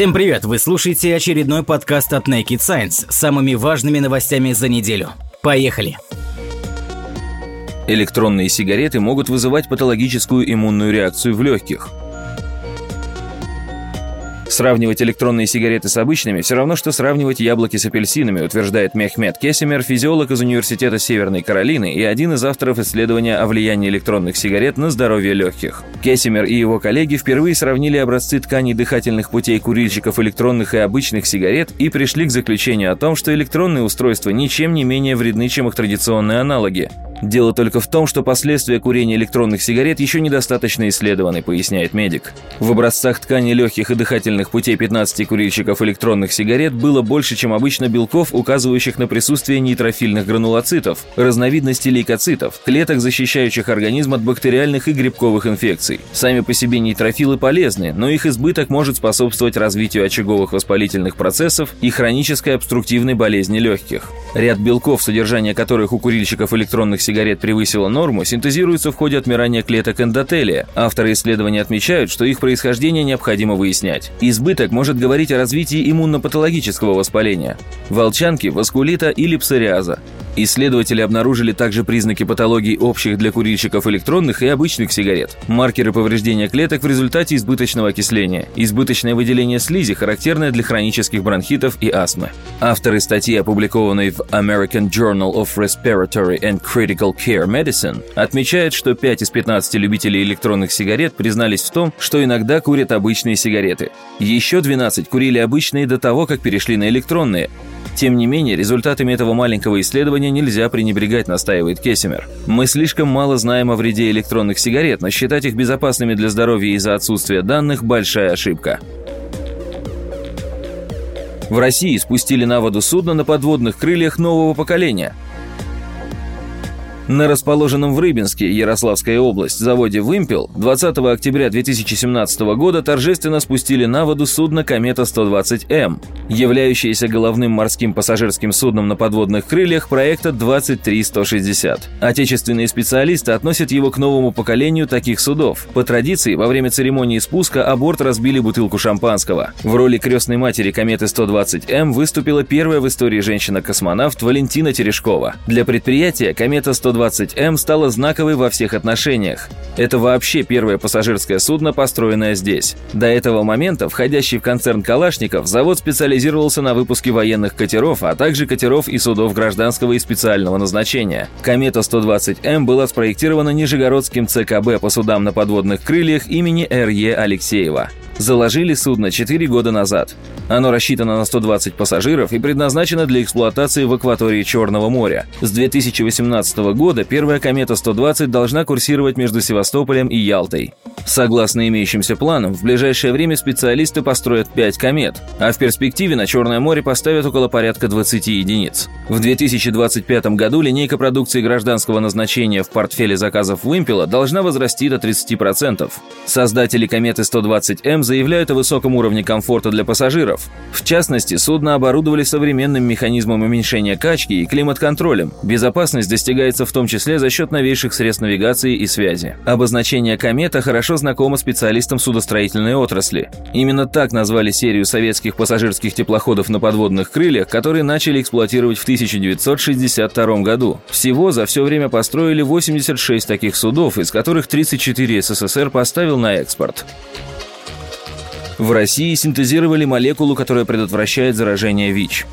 Всем привет! Вы слушаете очередной подкаст от Naked Science с самыми важными новостями за неделю. Поехали! Электронные сигареты могут вызывать патологическую иммунную реакцию в легких – Сравнивать электронные сигареты с обычными все равно, что сравнивать яблоки с апельсинами, утверждает Мехмед Кесимер, физиолог из Университета Северной Каролины и один из авторов исследования о влиянии электронных сигарет на здоровье легких. Кесимер и его коллеги впервые сравнили образцы тканей дыхательных путей курильщиков электронных и обычных сигарет и пришли к заключению о том, что электронные устройства ничем не менее вредны, чем их традиционные аналоги. Дело только в том, что последствия курения электронных сигарет еще недостаточно исследованы, поясняет медик. В образцах ткани легких и дыхательных путей 15 курильщиков электронных сигарет было больше, чем обычно белков, указывающих на присутствие нейтрофильных гранулоцитов, разновидности лейкоцитов, клеток, защищающих организм от бактериальных и грибковых инфекций. Сами по себе нейтрофилы полезны, но их избыток может способствовать развитию очаговых воспалительных процессов и хронической обструктивной болезни легких. Ряд белков, содержание которых у курильщиков электронных сигарет превысило норму, синтезируется в ходе отмирания клеток эндотелия. Авторы исследования отмечают, что их происхождение необходимо выяснять. Избыток может говорить о развитии иммунопатологического воспаления, волчанки, васкулита или псориаза. Исследователи обнаружили также признаки патологий общих для курильщиков электронных и обычных сигарет. Маркеры повреждения клеток в результате избыточного окисления. Избыточное выделение слизи, характерное для хронических бронхитов и астмы. Авторы статьи, опубликованной в American Journal of Respiratory and Critical Care Medicine, отмечают, что 5 из 15 любителей электронных сигарет признались в том, что иногда курят обычные сигареты. Еще 12 курили обычные до того, как перешли на электронные, тем не менее, результатами этого маленького исследования нельзя пренебрегать, настаивает Кессимер. Мы слишком мало знаем о вреде электронных сигарет, но считать их безопасными для здоровья из-за отсутствия данных – большая ошибка. В России спустили на воду судно на подводных крыльях нового поколения – на расположенном в Рыбинске, Ярославская область, заводе «Вымпел» 20 октября 2017 года торжественно спустили на воду судно «Комета-120М», являющееся головным морским пассажирским судном на подводных крыльях проекта 23160. Отечественные специалисты относят его к новому поколению таких судов. По традиции, во время церемонии спуска о разбили бутылку шампанского. В роли крестной матери «Кометы-120М» выступила первая в истории женщина-космонавт Валентина Терешкова. Для предприятия «Комета-120 120М стала знаковой во всех отношениях. Это вообще первое пассажирское судно, построенное здесь. До этого момента, входящий в концерн Калашников, завод специализировался на выпуске военных катеров, а также катеров и судов гражданского и специального назначения. Комета-120М была спроектирована Нижегородским ЦКБ по судам на подводных крыльях имени Р.Е. Алексеева заложили судно 4 года назад. Оно рассчитано на 120 пассажиров и предназначено для эксплуатации в акватории Черного моря. С 2018 года первая комета-120 должна курсировать между Севастополем и Ялтой. Согласно имеющимся планам, в ближайшее время специалисты построят 5 комет, а в перспективе на Черное море поставят около порядка 20 единиц. В 2025 году линейка продукции гражданского назначения в портфеле заказов Вымпела должна возрасти до 30%. Создатели кометы 120М заявляют о высоком уровне комфорта для пассажиров. В частности, судно оборудовали современным механизмом уменьшения качки и климат-контролем. Безопасность достигается в том числе за счет новейших средств навигации и связи. Обозначение комета хорошо знакома специалистам судостроительной отрасли. Именно так назвали серию советских пассажирских теплоходов на подводных крыльях, которые начали эксплуатировать в 1962 году. Всего за все время построили 86 таких судов, из которых 34 СССР поставил на экспорт. В России синтезировали молекулу, которая предотвращает заражение ВИЧ.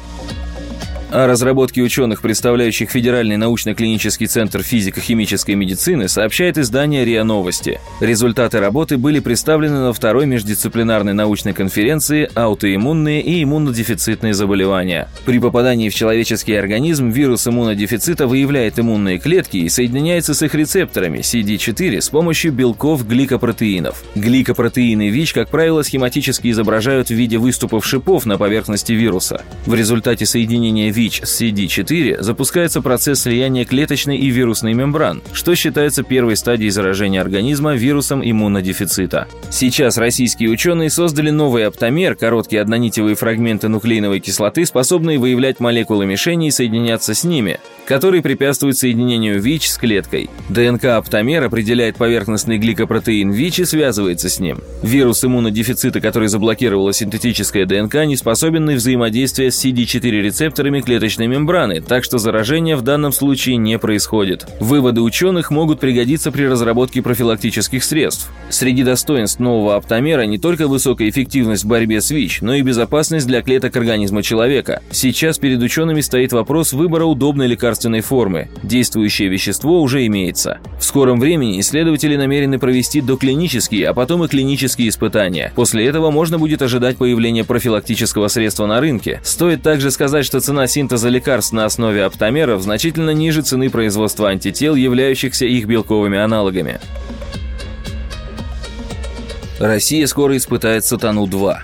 О разработке ученых, представляющих Федеральный научно-клинический центр физико-химической медицины, сообщает издание РИА Новости. Результаты работы были представлены на второй междисциплинарной научной конференции «Аутоиммунные и иммунодефицитные заболевания». При попадании в человеческий организм вирус иммунодефицита выявляет иммунные клетки и соединяется с их рецепторами CD4 с помощью белков гликопротеинов. Гликопротеины ВИЧ, как правило, схематически изображают в виде выступов шипов на поверхности вируса. В результате соединения ВИЧ с CD4 запускается процесс слияния клеточной и вирусной мембран, что считается первой стадией заражения организма вирусом иммунодефицита. Сейчас российские ученые создали новый оптомер, короткие однонитевые фрагменты нуклеиновой кислоты, способные выявлять молекулы мишени и соединяться с ними, который препятствует соединению ВИЧ с клеткой. ДНК-оптомер определяет поверхностный гликопротеин ВИЧ и связывается с ним. Вирус иммунодефицита, который заблокировала синтетическая ДНК, не способен на взаимодействие с CD4-рецепторами клеточной мембраны, так что заражение в данном случае не происходит. Выводы ученых могут пригодиться при разработке профилактических средств. Среди достоинств нового оптомера не только высокая эффективность в борьбе с ВИЧ, но и безопасность для клеток организма человека. Сейчас перед учеными стоит вопрос выбора удобной лекарственной формы. Действующее вещество уже имеется. В скором времени исследователи намерены провести доклинические, а потом и клинические испытания. После этого можно будет ожидать появления профилактического средства на рынке. Стоит также сказать, что цена синтеза лекарств на основе оптомеров значительно ниже цены производства антител, являющихся их белковыми аналогами. Россия скоро испытает «Сатану-2».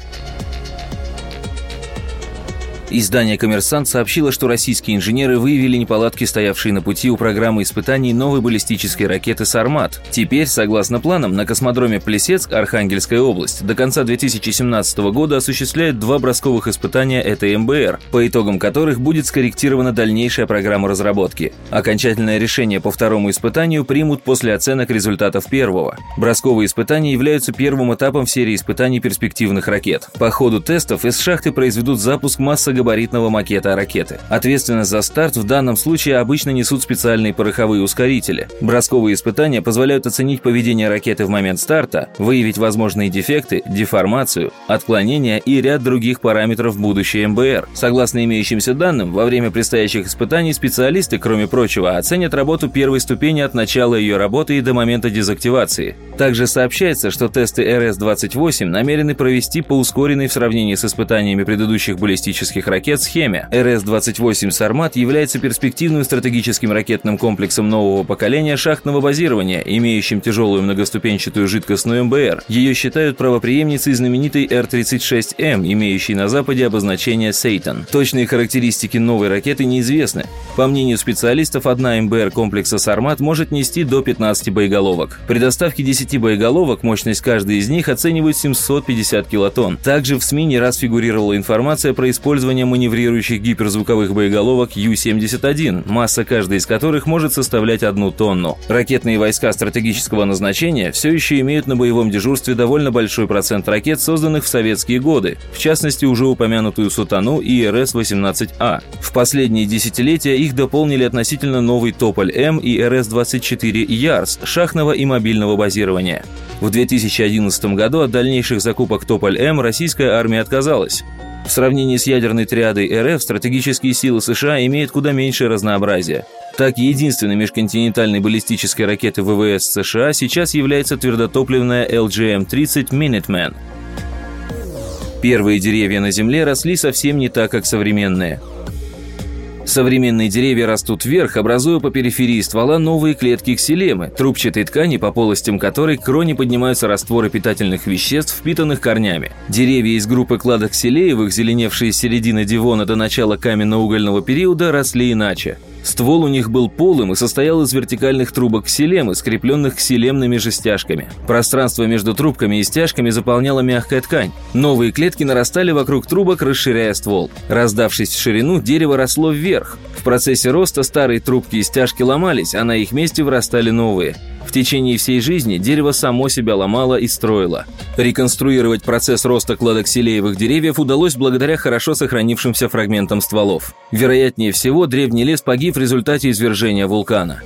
Издание «Коммерсант» сообщило, что российские инженеры выявили неполадки, стоявшие на пути у программы испытаний новой баллистической ракеты «Сармат». Теперь, согласно планам, на космодроме Плесецк, Архангельская область, до конца 2017 года осуществляет два бросковых испытания этой МБР, по итогам которых будет скорректирована дальнейшая программа разработки. Окончательное решение по второму испытанию примут после оценок результатов первого. Бросковые испытания являются первым этапом в серии испытаний перспективных ракет. По ходу тестов из шахты произведут запуск массы габаритного макета ракеты. Ответственность за старт в данном случае обычно несут специальные пороховые ускорители. Бросковые испытания позволяют оценить поведение ракеты в момент старта, выявить возможные дефекты, деформацию, отклонения и ряд других параметров будущей МБР. Согласно имеющимся данным, во время предстоящих испытаний специалисты, кроме прочего, оценят работу первой ступени от начала ее работы и до момента дезактивации. Также сообщается, что тесты РС-28 намерены провести по ускоренной в сравнении с испытаниями предыдущих баллистических ракет схеме. РС-28 «Сармат» является перспективным стратегическим ракетным комплексом нового поколения шахтного базирования, имеющим тяжелую многоступенчатую жидкостную МБР. Ее считают правопреемницей знаменитой Р-36М, имеющей на Западе обозначение «Сейтан». Точные характеристики новой ракеты неизвестны. По мнению специалистов, одна МБР комплекса «Сармат» может нести до 15 боеголовок. При доставке 10 боеголовок мощность каждой из них оценивают 750 килотонн. Также в СМИ не раз фигурировала информация про использование использования маневрирующих гиперзвуковых боеголовок Ю-71, масса каждой из которых может составлять одну тонну. Ракетные войска стратегического назначения все еще имеют на боевом дежурстве довольно большой процент ракет, созданных в советские годы, в частности уже упомянутую Сутану и РС-18А. В последние десятилетия их дополнили относительно новый Тополь-М и РС-24 Ярс шахтного и мобильного базирования. В 2011 году от дальнейших закупок Тополь-М российская армия отказалась. В сравнении с ядерной триадой РФ стратегические силы США имеют куда меньшее разнообразие. Так, единственной межконтинентальной баллистической ракетой ВВС США сейчас является твердотопливная LGM-30 Minuteman. Первые деревья на Земле росли совсем не так, как современные – Современные деревья растут вверх, образуя по периферии ствола новые клетки ксилемы, трубчатой ткани, по полостям которой к поднимаются растворы питательных веществ, впитанных корнями. Деревья из группы кладоксилеевых, зеленевшие с середины Дивона до начала каменно-угольного периода, росли иначе. Ствол у них был полым и состоял из вертикальных трубок ксилемы, скрепленных ксилемными же стяжками. Пространство между трубками и стяжками заполняла мягкая ткань. Новые клетки нарастали вокруг трубок, расширяя ствол. Раздавшись в ширину, дерево росло вверх. В процессе роста старые трубки и стяжки ломались, а на их месте вырастали новые. В течение всей жизни дерево само себя ломало и строило. Реконструировать процесс роста кладоксилеевых деревьев удалось благодаря хорошо сохранившимся фрагментам стволов. Вероятнее всего, древний лес погиб в результате извержения вулкана.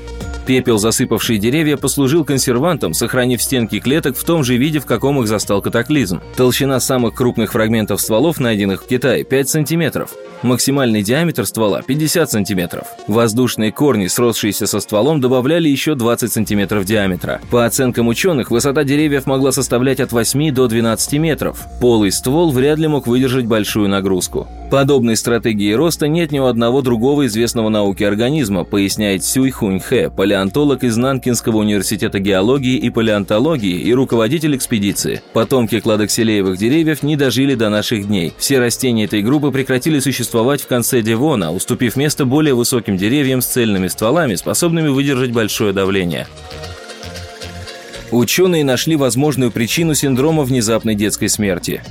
Пепел, засыпавший деревья, послужил консервантом, сохранив стенки клеток в том же виде, в каком их застал катаклизм. Толщина самых крупных фрагментов стволов, найденных в Китае, 5 сантиметров. Максимальный диаметр ствола – 50 сантиметров. Воздушные корни, сросшиеся со стволом, добавляли еще 20 сантиметров диаметра. По оценкам ученых, высота деревьев могла составлять от 8 до 12 метров. Полый ствол вряд ли мог выдержать большую нагрузку. Подобной стратегии роста нет ни у одного другого известного науки организма, поясняет Сюй Хунь Хэ, палеонтолог из Нанкинского университета геологии и палеонтологии и руководитель экспедиции. Потомки кладокселеевых деревьев не дожили до наших дней. Все растения этой группы прекратили существовать в конце Девона, уступив место более высоким деревьям с цельными стволами, способными выдержать большое давление. Ученые нашли возможную причину синдрома внезапной детской смерти.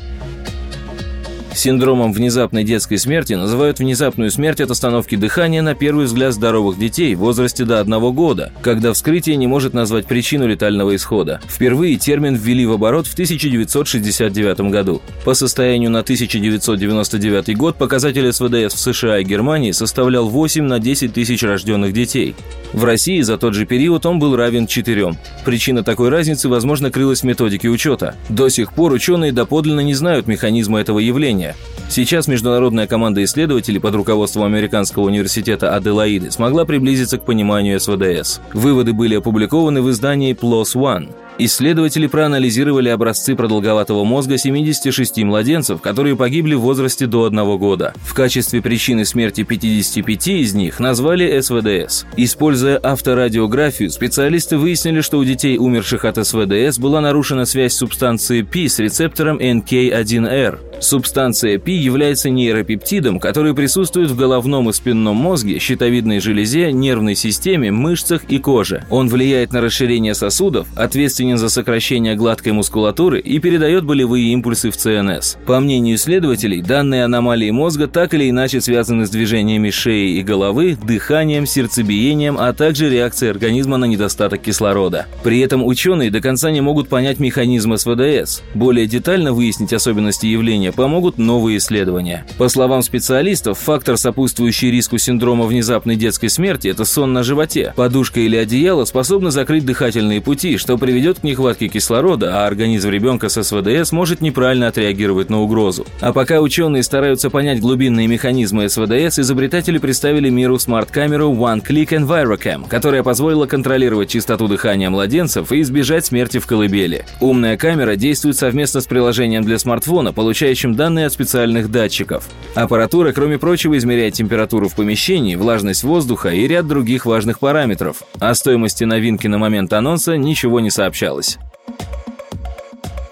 Синдромом внезапной детской смерти называют внезапную смерть от остановки дыхания на первый взгляд здоровых детей в возрасте до одного года, когда вскрытие не может назвать причину летального исхода. Впервые термин ввели в оборот в 1969 году. По состоянию на 1999 год показатель СВДС в США и Германии составлял 8 на 10 тысяч рожденных детей. В России за тот же период он был равен 4. Причина такой разницы, возможно, крылась в методике учета. До сих пор ученые доподлинно не знают механизма этого явления. Сейчас международная команда исследователей под руководством Американского университета Аделаиды смогла приблизиться к пониманию СВДС. Выводы были опубликованы в издании PLOS ONE. Исследователи проанализировали образцы продолговатого мозга 76 младенцев, которые погибли в возрасте до одного года. В качестве причины смерти 55 из них назвали СВДС. Используя авторадиографию, специалисты выяснили, что у детей, умерших от СВДС, была нарушена связь субстанции P с рецептором NK1R. Субстанция P является нейропептидом, который присутствует в головном и спинном мозге, щитовидной железе, нервной системе, мышцах и коже. Он влияет на расширение сосудов, ответственен за сокращение гладкой мускулатуры и передает болевые импульсы в ЦНС. По мнению исследователей, данные аномалии мозга так или иначе связаны с движениями шеи и головы, дыханием, сердцебиением, а также реакцией организма на недостаток кислорода. При этом ученые до конца не могут понять механизм СВДС. Более детально выяснить особенности явления помогут новые исследования. По словам специалистов, фактор, сопутствующий риску синдрома внезапной детской смерти – это сон на животе. Подушка или одеяло способны закрыть дыхательные пути, что приведет к нехватке кислорода, а организм ребенка с СВДС может неправильно отреагировать на угрозу. А пока ученые стараются понять глубинные механизмы СВДС, изобретатели представили миру смарт-камеру One Click EnviroCam, которая позволила контролировать частоту дыхания младенцев и избежать смерти в колыбели. Умная камера действует совместно с приложением для смартфона, получающим данные от специальных датчиков. Аппаратура, кроме прочего, измеряет температуру в помещении, влажность воздуха и ряд других важных параметров. О стоимости новинки на момент анонса ничего не сообщалось.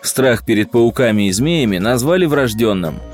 Страх перед пауками и змеями назвали врожденным –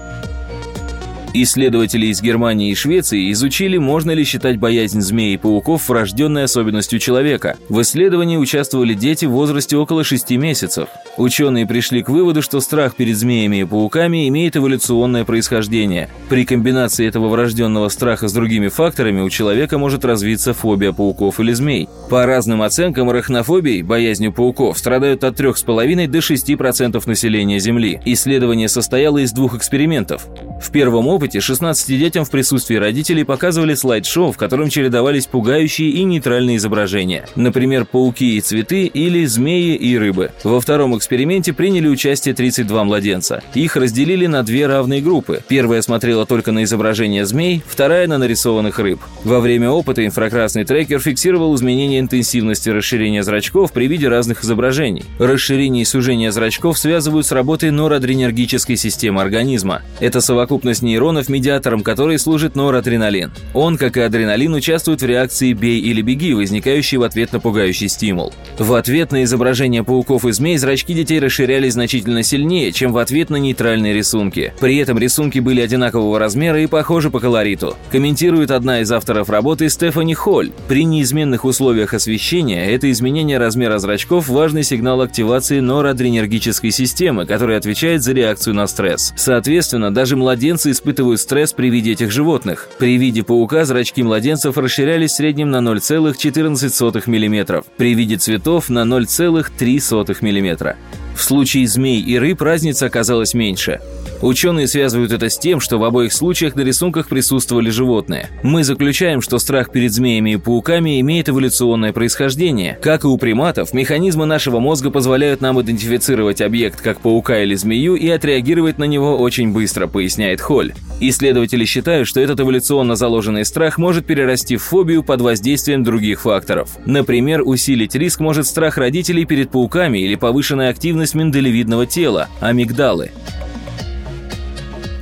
Исследователи из Германии и Швеции изучили, можно ли считать боязнь змей и пауков врожденной особенностью человека. В исследовании участвовали дети в возрасте около 6 месяцев. Ученые пришли к выводу, что страх перед змеями и пауками имеет эволюционное происхождение. При комбинации этого врожденного страха с другими факторами у человека может развиться фобия пауков или змей. По разным оценкам, арахнофобией, боязнью пауков, страдают от 3,5 до 6% населения Земли. Исследование состояло из двух экспериментов. В первом опыте 16 детям в присутствии родителей показывали слайд-шоу, в котором чередовались пугающие и нейтральные изображения. Например, пауки и цветы или змеи и рыбы. Во втором эксперименте приняли участие 32 младенца. Их разделили на две равные группы. Первая смотрела только на изображения змей, вторая на нарисованных рыб. Во время опыта инфракрасный трекер фиксировал изменение интенсивности расширения зрачков при виде разных изображений. Расширение и сужение зрачков связывают с работой норадренергической системы организма. Это совокупность совокупность нейронов, медиатором которой служит норадреналин. Он, как и адреналин, участвует в реакции «бей или беги», возникающей в ответ на пугающий стимул. В ответ на изображение пауков и змей зрачки детей расширялись значительно сильнее, чем в ответ на нейтральные рисунки. При этом рисунки были одинакового размера и похожи по колориту. Комментирует одна из авторов работы Стефани Холл. При неизменных условиях освещения это изменение размера зрачков – важный сигнал активации норадренергической системы, которая отвечает за реакцию на стресс. Соответственно, даже младенцы младенцы испытывают стресс при виде этих животных. При виде паука зрачки младенцев расширялись в среднем на 0,14 мм, при виде цветов на 0,3 мм. В случае змей и рыб разница оказалась меньше. Ученые связывают это с тем, что в обоих случаях на рисунках присутствовали животные. Мы заключаем, что страх перед змеями и пауками имеет эволюционное происхождение. Как и у приматов, механизмы нашего мозга позволяют нам идентифицировать объект как паука или змею и отреагировать на него очень быстро, поясняет Холь. Исследователи считают, что этот эволюционно заложенный страх может перерасти в фобию под воздействием других факторов. Например, усилить риск может страх родителей перед пауками или повышенная активность миндалевидного тела – амигдалы.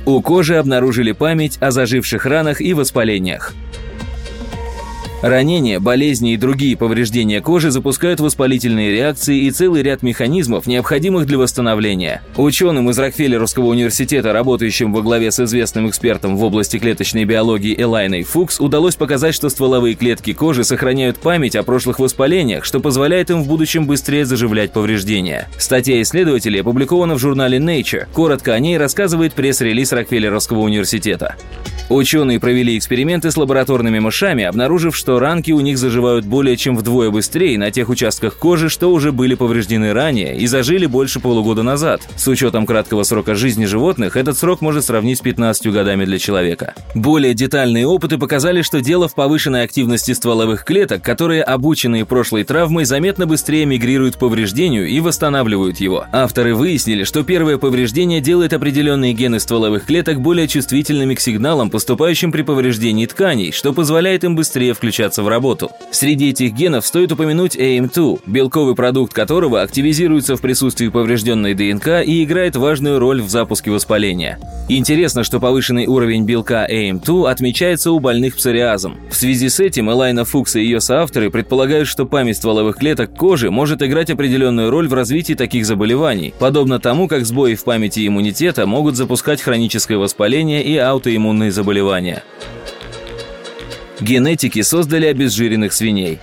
У кожи обнаружили память о заживших ранах и воспалениях. Ранения, болезни и другие повреждения кожи запускают воспалительные реакции и целый ряд механизмов, необходимых для восстановления. Ученым из Рокфеллеровского университета, работающим во главе с известным экспертом в области клеточной биологии Элайной Фукс, удалось показать, что стволовые клетки кожи сохраняют память о прошлых воспалениях, что позволяет им в будущем быстрее заживлять повреждения. Статья исследователей опубликована в журнале Nature. Коротко о ней рассказывает пресс-релиз Рокфеллеровского университета. Ученые провели эксперименты с лабораторными мышами, обнаружив, что ранки у них заживают более чем вдвое быстрее на тех участках кожи, что уже были повреждены ранее и зажили больше полугода назад. С учетом краткого срока жизни животных, этот срок может сравнить с 15 годами для человека. Более детальные опыты показали, что дело в повышенной активности стволовых клеток, которые, обученные прошлой травмой, заметно быстрее мигрируют к повреждению и восстанавливают его. Авторы выяснили, что первое повреждение делает определенные гены стволовых клеток более чувствительными к сигналам, поступающим при повреждении тканей, что позволяет им быстрее включаться в работу. Среди этих генов стоит упомянуть AM2, белковый продукт которого активизируется в присутствии поврежденной ДНК и играет важную роль в запуске воспаления. Интересно, что повышенный уровень белка AM2 отмечается у больных псориазом. В связи с этим Элайна Фукс и ее соавторы предполагают, что память стволовых клеток кожи может играть определенную роль в развитии таких заболеваний, подобно тому, как сбои в памяти иммунитета могут запускать хроническое воспаление и аутоиммунные заболевания. Генетики создали обезжиренных свиней.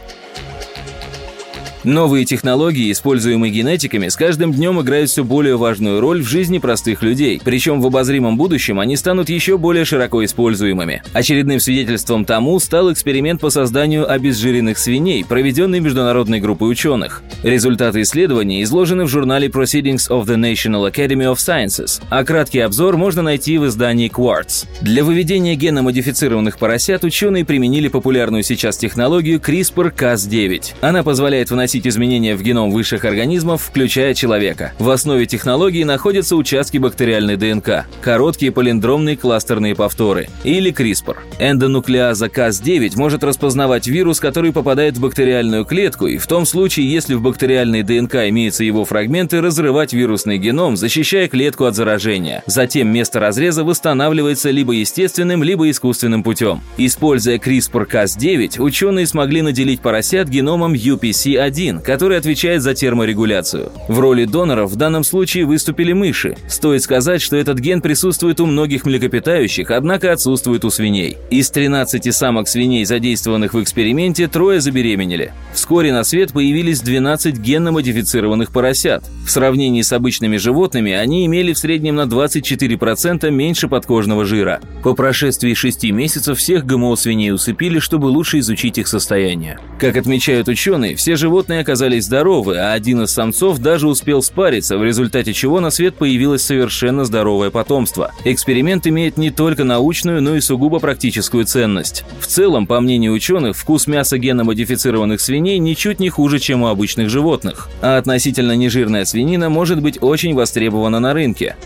Новые технологии, используемые генетиками, с каждым днем играют все более важную роль в жизни простых людей. Причем в обозримом будущем они станут еще более широко используемыми. Очередным свидетельством тому стал эксперимент по созданию обезжиренных свиней, проведенный международной группой ученых. Результаты исследования изложены в журнале Proceedings of the National Academy of Sciences, а краткий обзор можно найти в издании Quartz. Для выведения геномодифицированных поросят ученые применили популярную сейчас технологию CRISPR-Cas9. Она позволяет вносить вносить изменения в геном высших организмов, включая человека. В основе технологии находятся участки бактериальной ДНК, короткие полиндромные кластерные повторы, или CRISPR. Эндонуклеаза Cas9 может распознавать вирус, который попадает в бактериальную клетку, и в том случае, если в бактериальной ДНК имеются его фрагменты, разрывать вирусный геном, защищая клетку от заражения. Затем место разреза восстанавливается либо естественным, либо искусственным путем. Используя CRISPR-Cas9, ученые смогли наделить поросят геномом UPC-1, который отвечает за терморегуляцию. В роли доноров в данном случае выступили мыши. Стоит сказать, что этот ген присутствует у многих млекопитающих, однако отсутствует у свиней. Из 13 самок свиней, задействованных в эксперименте, трое забеременели. Вскоре на свет появились 12 генно-модифицированных поросят. В сравнении с обычными животными они имели в среднем на 24% меньше подкожного жира. По прошествии 6 месяцев всех ГМО-свиней усыпили, чтобы лучше изучить их состояние. Как отмечают ученые, все животные оказались здоровы, а один из самцов даже успел спариться, в результате чего на свет появилось совершенно здоровое потомство. Эксперимент имеет не только научную, но и сугубо практическую ценность. В целом, по мнению ученых, вкус мяса генно-модифицированных свиней ничуть не хуже, чем у обычных животных, а относительно нежирная свинина может быть очень востребована на рынке.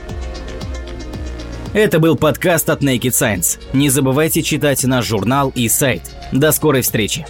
Это был подкаст от Naked Science. Не забывайте читать наш журнал и сайт. До скорой встречи!